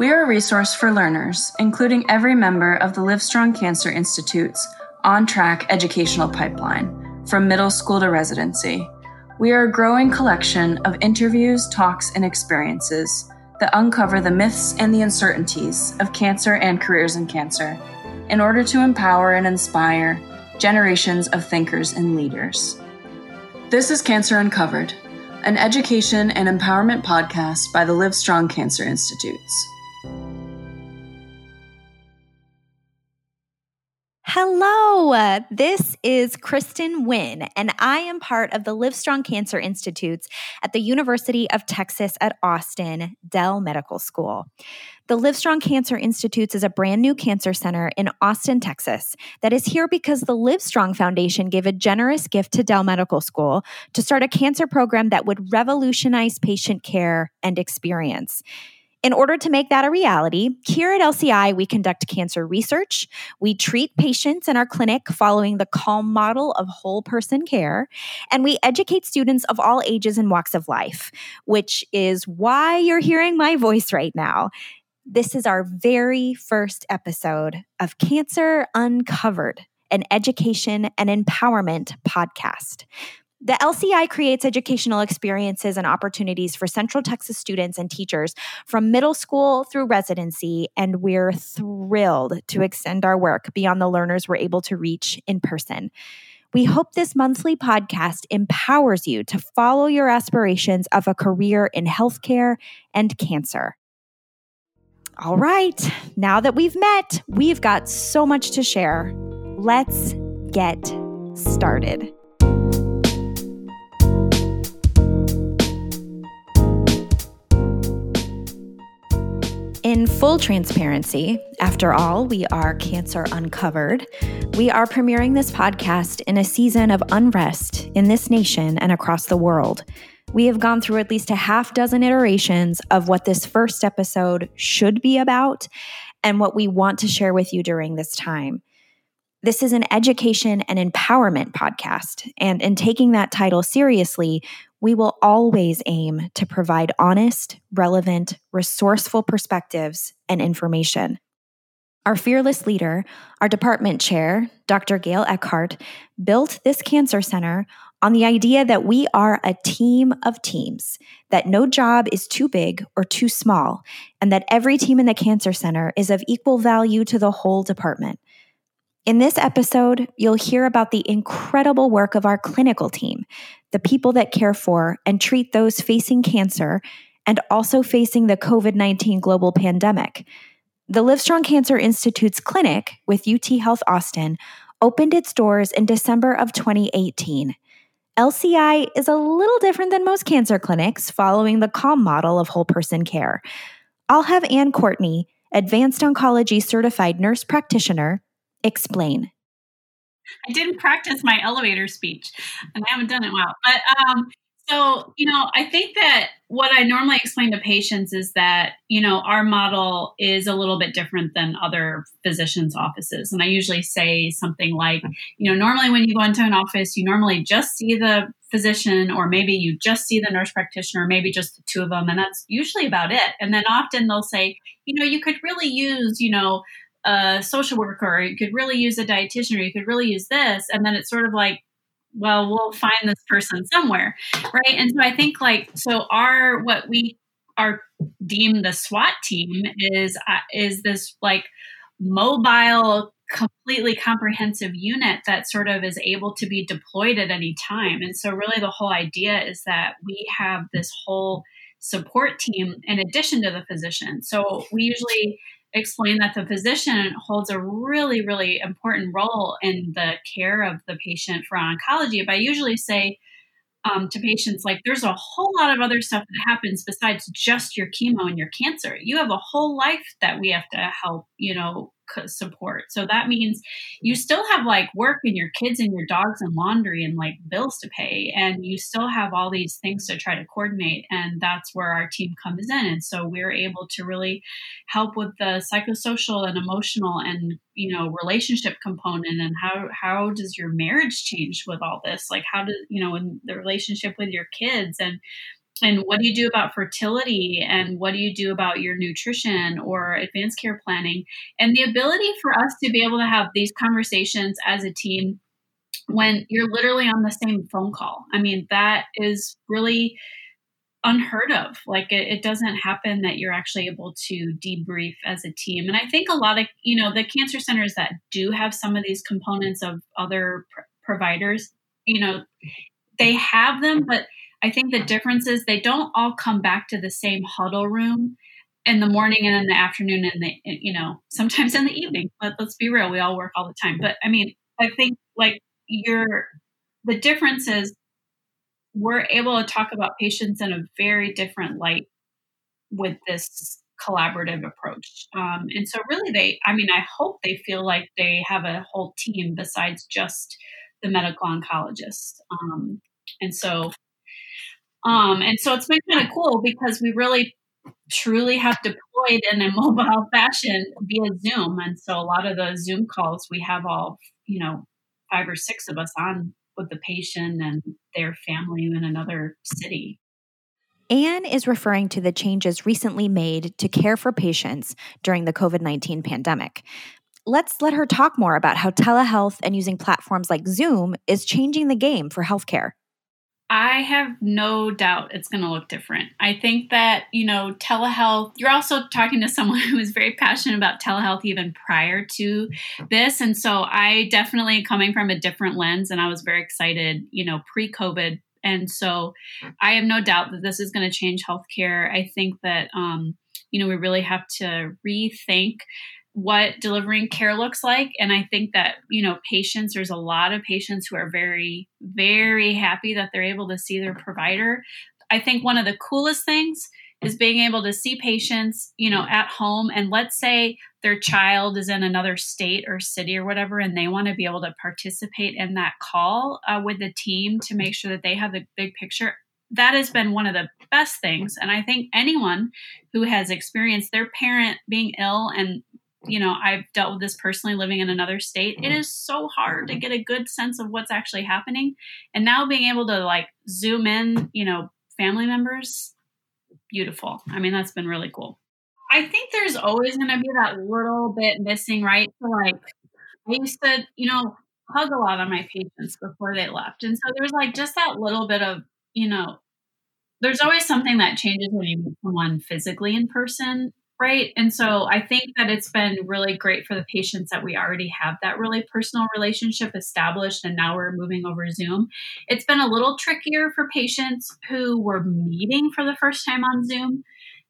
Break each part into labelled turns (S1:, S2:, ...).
S1: We are a resource for learners, including every member of the Livestrong Cancer Institute's on track educational pipeline, from middle school to residency. We are a growing collection of interviews, talks, and experiences that uncover the myths and the uncertainties of cancer and careers in cancer in order to empower and inspire generations of thinkers and leaders. This is Cancer Uncovered, an education and empowerment podcast by the Livestrong Cancer Institutes.
S2: Hello, uh, this is Kristen Wynn, and I am part of the Livestrong Cancer Institutes at the University of Texas at Austin Dell Medical School. The Livestrong Cancer Institutes is a brand new cancer center in Austin, Texas, that is here because the Livestrong Foundation gave a generous gift to Dell Medical School to start a cancer program that would revolutionize patient care and experience. In order to make that a reality, here at LCI, we conduct cancer research. We treat patients in our clinic following the CALM model of whole person care. And we educate students of all ages and walks of life, which is why you're hearing my voice right now. This is our very first episode of Cancer Uncovered, an education and empowerment podcast. The LCI creates educational experiences and opportunities for Central Texas students and teachers from middle school through residency, and we're thrilled to extend our work beyond the learners we're able to reach in person. We hope this monthly podcast empowers you to follow your aspirations of a career in healthcare and cancer. All right, now that we've met, we've got so much to share. Let's get started. In full transparency, after all, we are Cancer Uncovered. We are premiering this podcast in a season of unrest in this nation and across the world. We have gone through at least a half dozen iterations of what this first episode should be about and what we want to share with you during this time. This is an education and empowerment podcast. And in taking that title seriously, we will always aim to provide honest, relevant, resourceful perspectives and information. Our fearless leader, our department chair, Dr. Gail Eckhardt, built this cancer center on the idea that we are a team of teams, that no job is too big or too small, and that every team in the cancer center is of equal value to the whole department. In this episode, you'll hear about the incredible work of our clinical team, the people that care for and treat those facing cancer and also facing the COVID 19 global pandemic. The Livestrong Cancer Institute's clinic with UT Health Austin opened its doors in December of 2018. LCI is a little different than most cancer clinics, following the CALM model of whole person care. I'll have Anne Courtney, Advanced Oncology Certified Nurse Practitioner, explain.
S3: I didn't practice my elevator speech, and I haven't done it well. But um, so you know, I think that what I normally explain to patients is that you know our model is a little bit different than other physicians' offices, and I usually say something like, you know, normally when you go into an office, you normally just see the physician, or maybe you just see the nurse practitioner, maybe just the two of them, and that's usually about it. And then often they'll say, you know, you could really use, you know a social worker, you could really use a dietitian, or you could really use this. And then it's sort of like, well, we'll find this person somewhere, right? And so I think like so our what we are deemed the SWAT team is uh, is this like mobile completely comprehensive unit that sort of is able to be deployed at any time. And so really the whole idea is that we have this whole support team in addition to the physician. So we usually explain that the physician holds a really, really important role in the care of the patient for oncology. But I usually say um, to patients, like, there's a whole lot of other stuff that happens besides just your chemo and your cancer. You have a whole life that we have to help, you know, support. So that means you still have like work and your kids and your dogs and laundry and like bills to pay. And you still have all these things to try to coordinate. And that's where our team comes in. And so we're able to really help with the psychosocial and emotional and, you know, relationship component and how, how does your marriage change with all this? Like how does, you know, in the relationship with your kids and and what do you do about fertility? And what do you do about your nutrition or advanced care planning? And the ability for us to be able to have these conversations as a team when you're literally on the same phone call. I mean that is really unheard of. Like it, it doesn't happen that you're actually able to debrief as a team. And i think a lot of you know the cancer centers that do have some of these components of other pr- providers you know they have them but I think the difference is they don't all come back to the same huddle room in the morning and in the afternoon and the you know sometimes in the evening. But let's be real, we all work all the time. But I mean, I think like you're the difference is we're able to talk about patients in a very different light with this collaborative approach. Um, and so, really, they, I mean, I hope they feel like they have a whole team besides just the medical oncologist. Um, and so, um, and so it's been kind of cool because we really truly have deployed in a mobile fashion via Zoom. And so a lot of the Zoom calls, we have all, you know, five or six of us on with the patient and their family in another city.
S2: Anne is referring to the changes recently made to care for patients during the COVID 19 pandemic. Let's let her talk more about how telehealth and using platforms like Zoom is changing the game for healthcare.
S3: I have no doubt it's going to look different. I think that, you know, telehealth, you're also talking to someone who is very passionate about telehealth even prior to this. And so I definitely coming from a different lens and I was very excited, you know, pre COVID. And so I have no doubt that this is going to change healthcare. I think that, um, you know, we really have to rethink what delivering care looks like. And i think that you know patients there's a lot of patients who are very very happy that they're able to see their provider. I think one of the coolest things is being able to see patients you know at home. And let's say their child is in another state or city or whatever and they want to be able to participate in that call uh, with the team to make sure that they have the big picture. That has been one of the best things. And i think anyone who has experienced their parent being ill and you know, I've dealt with this personally living in another state. It mm-hmm. is so hard to get a good sense of what's actually happening. And now being able to like zoom in, you know, family members, beautiful. I mean, that's been really cool. I think there's always going to be that little bit missing, right? So, like, I used to, you know, hug a lot of my patients before they left. And so there's like just that little bit of, you know, there's always something that changes when you meet someone physically in person right? And so I think that it's been really great for the patients that we already have that really personal relationship established and now we're moving over Zoom. It's been a little trickier for patients who were meeting for the first time on Zoom.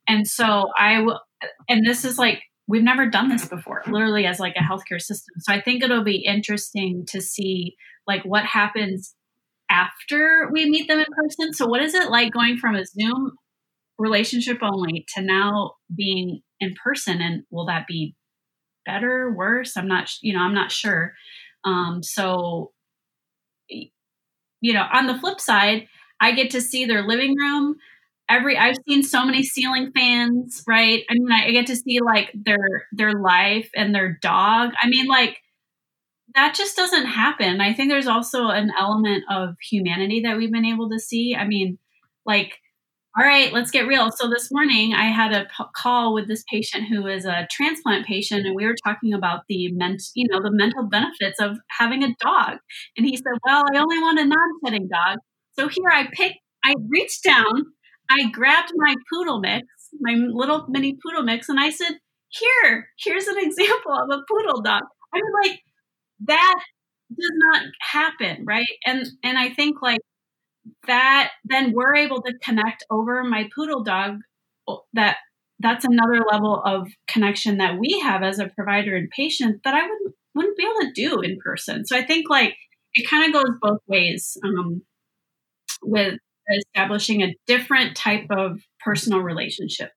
S3: And so I will, and this is like, we've never done this before, literally as like a healthcare system. So I think it'll be interesting to see like what happens after we meet them in person. So what is it like going from a Zoom relationship only to now being in person and will that be better worse? I'm not you know i'm not sure. Um, so you know on the flip side i get to see their living room. Every i've seen so many ceiling fans right? I mean i get to see like their their life and their dog. I mean like that just doesn't happen. I think there's also an element of humanity that we've been able to see. I mean like all right, let's get real. So this morning I had a p- call with this patient who is a transplant patient, and we were talking about the ment- you know, the mental benefits of having a dog. And he said, "Well, I only want a non-shedding dog." So here I picked, I reached down, I grabbed my poodle mix, my little mini poodle mix, and I said, "Here, here's an example of a poodle dog." I'm like, that does not happen, right? And and I think like that then we're able to connect over my poodle dog that that's another level of connection that we have as a provider and patient that I wouldn't wouldn't be able to do in person. So I think like it kind of goes both ways um, with establishing a different type of personal relationship.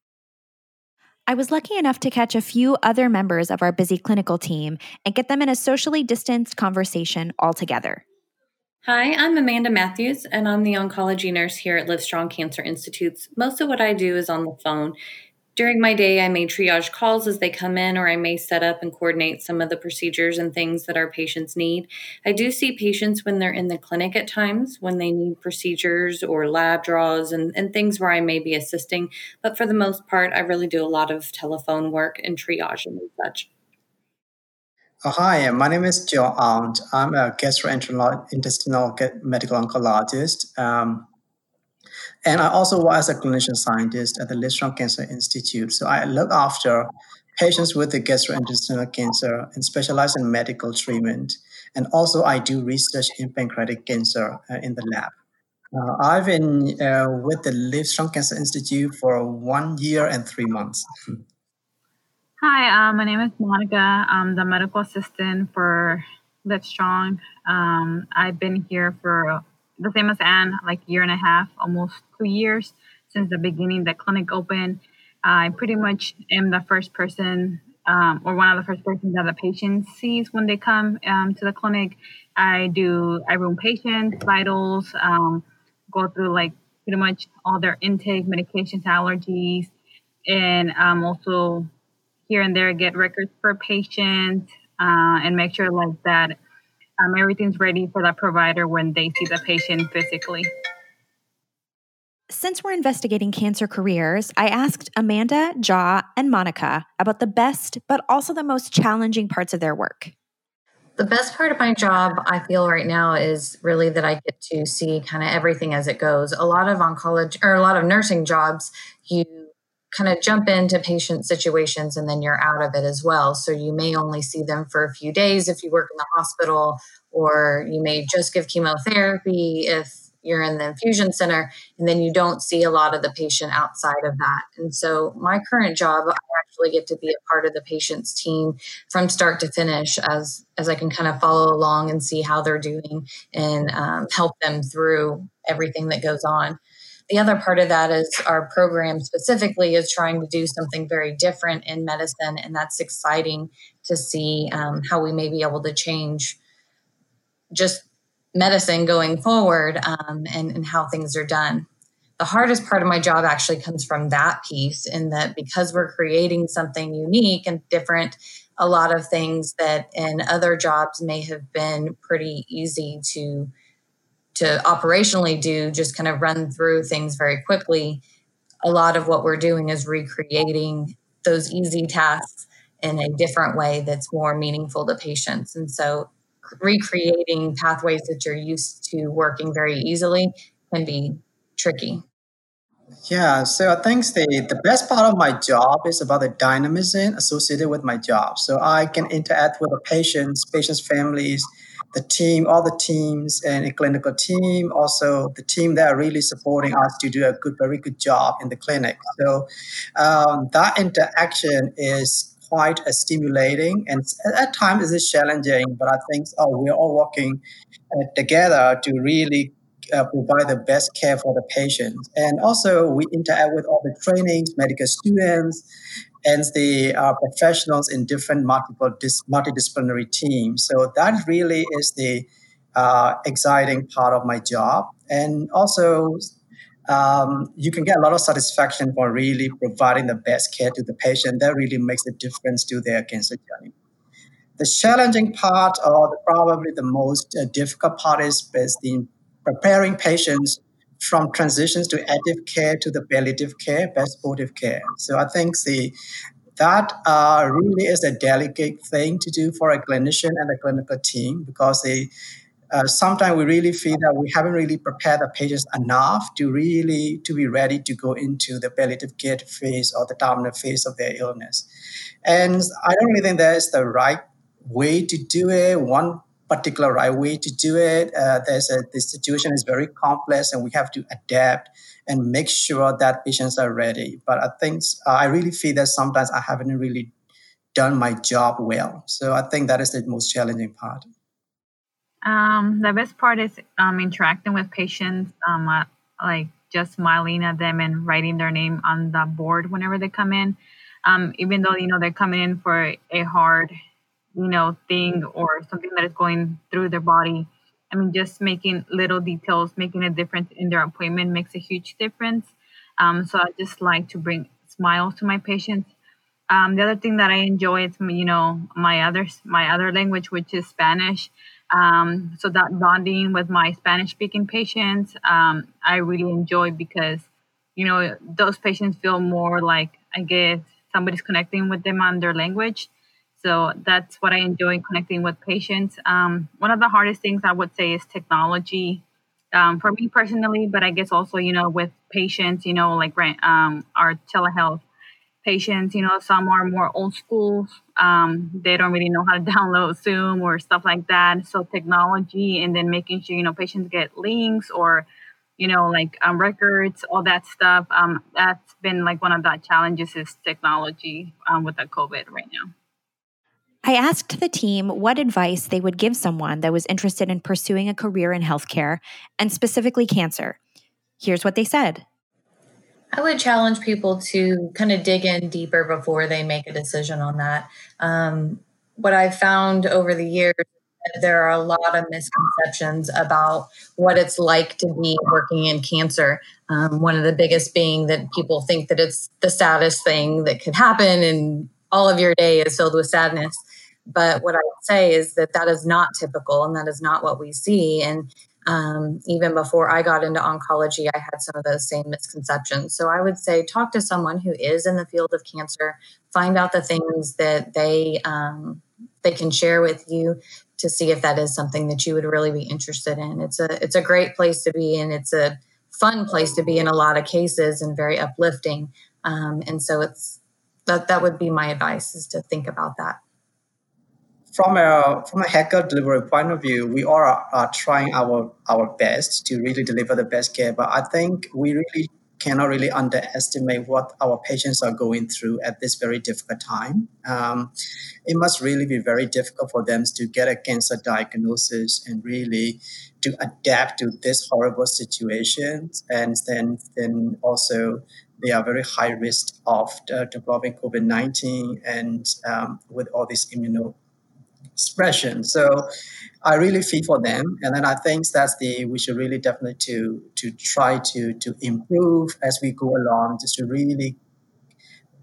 S2: I was lucky enough to catch a few other members of our busy clinical team and get them in a socially distanced conversation all together.
S4: Hi, I'm Amanda Matthews, and I'm the oncology nurse here at Livestrong Cancer Institutes. Most of what I do is on the phone. during my day, I may triage calls as they come in, or I may set up and coordinate some of the procedures and things that our patients need. I do see patients when they're in the clinic at times when they need procedures or lab draws and, and things where I may be assisting. But for the most part, I really do a lot of telephone work and triage and such.
S5: Oh, hi, my name is Kyaw Aung. I'm a gastrointestinal medical oncologist. Um, and I also work as a clinician scientist at the Livestrong Cancer Institute. So I look after patients with the gastrointestinal cancer and specialize in medical treatment. And also, I do research in pancreatic cancer uh, in the lab. Uh, I've been uh, with the Livestrong Cancer Institute for one year and three months.
S6: Hi, uh, my name is Monica. I'm the medical assistant for Livestrong. Um, I've been here for the same as Anne, like year and a half, almost two years since the beginning the clinic opened. I pretty much am the first person um, or one of the first persons that the patient sees when they come um, to the clinic. I do, I room patients, vitals, um, go through like pretty much all their intake, medications, allergies, and um, also here and there get records per patient uh, and make sure like that um, everything's ready for the provider when they see the patient physically.
S2: Since we're investigating cancer careers, I asked Amanda, Kyaw, and Monica about the best but also the most challenging parts of their work.
S7: The best part of my job, I feel right now, is really that I get to see kind of everything as it goes. A lot of oncology or a lot of nursing jobs, you kind of jump into patient situations and then you're out of it as well. So you may only see them for a few days if you work in the hospital, or you may just give chemotherapy if you're in the infusion center, and then you don't see a lot of the patient outside of that. And so my current job, I actually get to be a part of the patient's team from start to finish as as I can kind of follow along and see how they're doing and um, help them through everything that goes on. The other part of that is our program specifically is trying to do something very different in medicine, and that's exciting to see um, how we may be able to change just medicine going forward um, and, and how things are done. The hardest part of my job actually comes from that piece, in that because we're creating something unique and different, a lot of things that in other jobs may have been pretty easy to to operationally do just kind of run through things very quickly. A lot of what we're doing is recreating those easy tasks in a different way that's more meaningful to patients. And so recreating pathways that you're used to working very easily can be tricky.
S5: Yeah, so I think the, the best part of my job is about the dynamism associated with my job. So I can interact with the patients, patients' families, the team, all the teams and a clinical team, also the team that are really supporting us to do a good, very good job in the clinic. So um, that interaction is quite a stimulating and at times it is challenging, but I think oh, we're all working uh, together to really uh, provide the best care for the patients. And also, we interact with all the trainings, medical students, and the uh, professionals in different multiple dis- multidisciplinary teams. So that really is the uh, exciting part of my job. And also, um, you can get a lot of satisfaction for really providing the best care to the patient. That really makes a difference to their cancer journey. The challenging part, or probably the most uh, difficult part, is, is the preparing patients from transitions to active care to the palliative care, best supportive care. So I think the that uh, really is a delicate thing to do for a clinician and a clinical team because they uh, sometimes we really feel that we haven't really prepared the patients enough to really to be ready to go into the palliative care phase or the terminal phase of their illness and i don't really think that is the right way to do it one particular right way to do it. Uh, there's a, the situation is very complex, and we have to adapt and make sure that patients are ready. But I think uh, I really feel that sometimes I haven't really done my job well. So I think that is the most challenging part.
S6: Um, the best part is um, interacting with patients, um, uh, like just smiling at them and writing their name on the board whenever they come in. Um, even though you know they're coming in for a hard you know thing or something that is going through their body i mean just making little details making a difference in their appointment makes a huge difference um, so i just like to bring smiles to my patients. Um, the other thing that I enjoy is you know my other my other language, which is Spanish. Um, so that bonding with my Spanish speaking patients, um, I really enjoy because you know those patients feel more like I guess somebody's connecting with them on their language. So that's what I enjoy connecting with patients. Um, one of the hardest things I would say is technology um, for me personally, but I guess also, you know, with patients, you know, like um, our telehealth patients, you know, some are more old school. Um, they don't really know how to download Zoom or stuff like that. So technology and then making sure, you know, patients get links or, you know, like um, records, all that stuff. Um, that's been like one of the challenges is technology um, with the COVID right now.
S2: I asked the team what advice they would give someone that was interested in pursuing a career in healthcare and specifically cancer. Here's what they said.
S7: I would challenge people to kind of dig in deeper before they make a decision on that. Um, what I've found over the years, there are a lot of misconceptions about what it's like to be working in cancer. Um, one of the biggest being that people think that it's the saddest thing that could happen and all of your day is filled with sadness. But what I say is that that is not typical and that is not what we see. And um, even before I got into oncology, I had some of those same misconceptions. So I would say talk to someone who is in the field of cancer, find out the things that they um, they can share with you to see if that is something that you would really be interested in. It's a it's a great place to be and it's a fun place to be in a lot of cases and very uplifting. Um, and so it's that that would be my advice is to think about that
S5: from a from a healthcare delivery point of view, we are, are, trying our our best to really deliver the best care. But I think we really cannot really underestimate what our patients are going through at this very difficult time. Um, it must really be very difficult for them to get a cancer diagnosis and really to adapt to this horrible situation. And then then also they are very high risk of uh, developing COVID nineteen and um, with all these immuno suppression. So I really feel for them, and then I think that's the we should really definitely to to try to to improve as we go along, just to really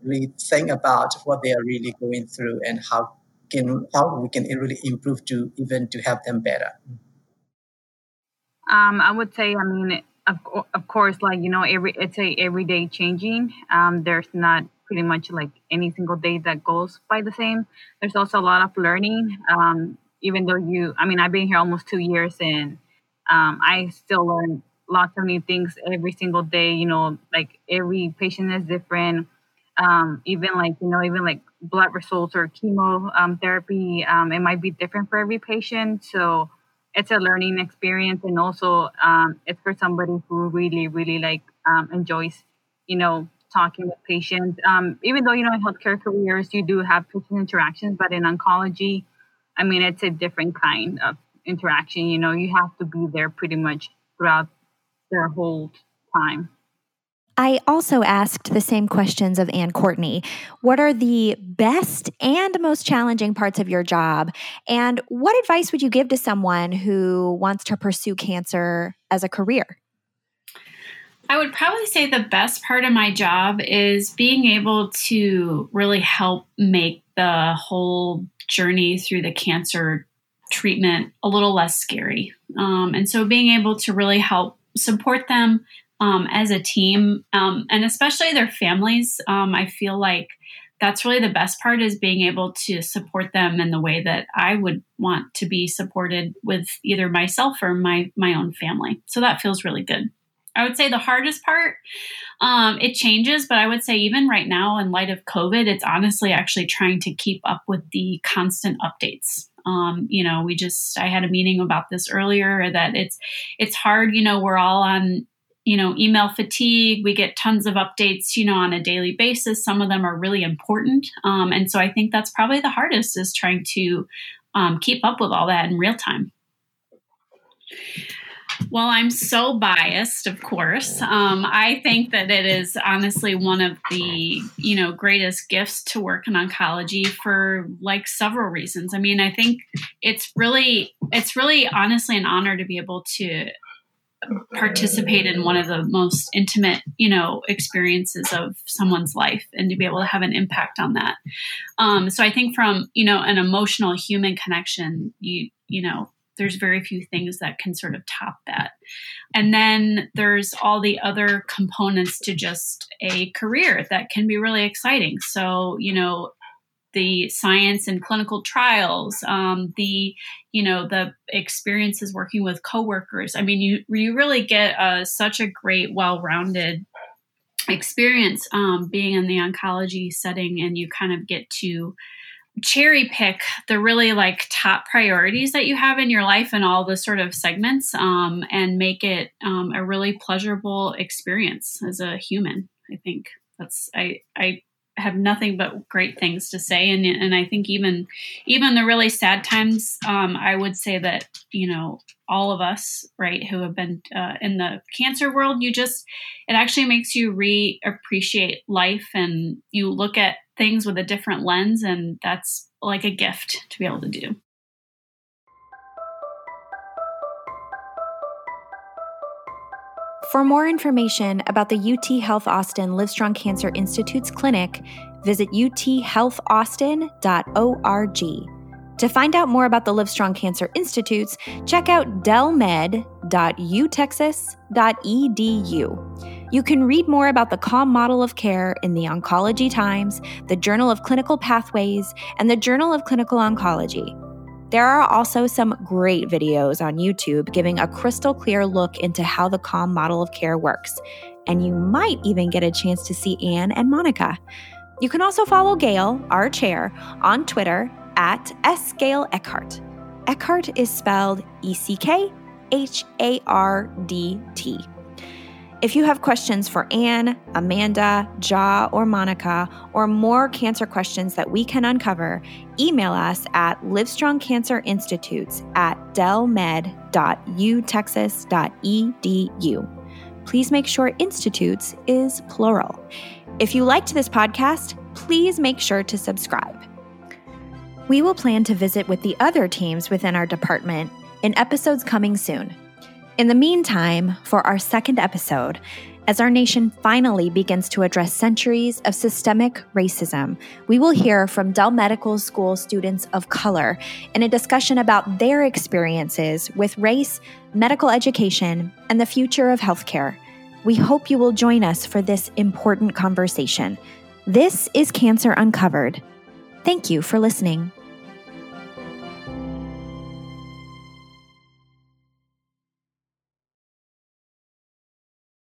S5: really think about what they are really going through and how can how we can really improve to even to help them better.
S6: Um, I would say, I mean, of, of course, like you know, every it's a everyday changing. Um, there's not pretty much like any single day that goes by the same. There's also a lot of learning. Um, even though you, I mean, I've been here almost two years and um, I still learn lots of new things every single day. You know, like every patient is different. Um, even like, you know, even like blood results or chemo um, therapy, um, it might be different for every patient. So it's a learning experience. And also um, it's for somebody who really, really like enjoys, you know, talking with patients. Um, even though you know in healthcare careers you do have patient interactions, but in oncology, I mean it's a different kind of interaction. You know, you have to be there pretty much throughout their whole time.
S2: I also asked the same questions of Anne Courtney. What are the best and most challenging parts of your job? And what advice would you give to someone who wants to pursue cancer as a career?
S3: I would probably say the best part of my job is being able to really help make the whole journey through the cancer treatment a little less scary. Um, and so being able to really help support them um, as a team um, and especially their families, um, I feel like that's really the best part is being able to support them in the way that I would want to be supported with either myself or my my own family. So that feels really good. I would say the hardest part, um, it changes, but I would say even right now, in light of COVID, it's honestly actually trying to keep up with the constant updates. Um, you know, we just I had a meeting about this earlier that it's it's hard. You know, we're all on you know email fatigue. We get tons of updates, you know, on a daily basis. Some of them are really important, um, and so I think that's probably the hardest is trying to um, keep up with all that in real time. Well, I'm so biased, of course. Um, I think that it is honestly one of the you know greatest gifts to work in oncology for like several reasons. I mean, I think it's really it's really honestly an honor to be able to participate in one of the most intimate, you know, experiences of someone's life and to be able to have an impact on that. Um, so I think from, you know, an emotional human connection, you, you know, there's very few things that can sort of top that. And then there's all the other components to just a career that can be really exciting. So, you know, the science and clinical trials, um, the you know the experiences working with coworkers. I mean, you you really get uh, such a great, well-rounded experience um, being in the oncology setting, and you kind of get to cherry pick the really like top priorities that you have in your life and all the sort of segments um, and make it um, a really pleasurable experience as a human i think. That's i i have nothing but great things to say and and I think even even the really sad times um, I would say that you know all of us right who have been uh, in the cancer world you just it actually makes you re-appreciate life and you look at things with a different lens and that's like a gift to be able to do
S2: For more information about the UT Health Austin Livestrong Cancer Institute's clinic, visit uthealthaustin.org. To find out more about the Livestrong Cancer Institutes, check out dellmed.utexas.edu. You can read more about the CALM model of care in the Oncology Times, the Journal of Clinical Pathways, and the Journal of Clinical Oncology. There are also some great videos on YouTube giving a crystal clear look into how the CALM model of care works. And you might even get a chance to see Anne and Monica. You can also follow Gail, our chair, on Twitter at S. Gail Eckhardt. Eckhardt is spelled E C K H A R D T. If you have questions for Anne, Amanda, Kyaw, or Monica, or more cancer questions that we can uncover, email us at Livestrong Cancer Institutes at dellmed.utexas.edu. Please make sure institutes is plural. If you liked this podcast, please make sure to subscribe. We will plan to visit with the other teams within our department in episodes coming soon. In the meantime, for our second episode, as our nation finally begins to address centuries of systemic racism, we will hear from Dell Medical School students of color in a discussion about their experiences with race, medical education, and the future of healthcare. We hope you will join us for this important conversation. This is Cancer Uncovered. Thank you for listening.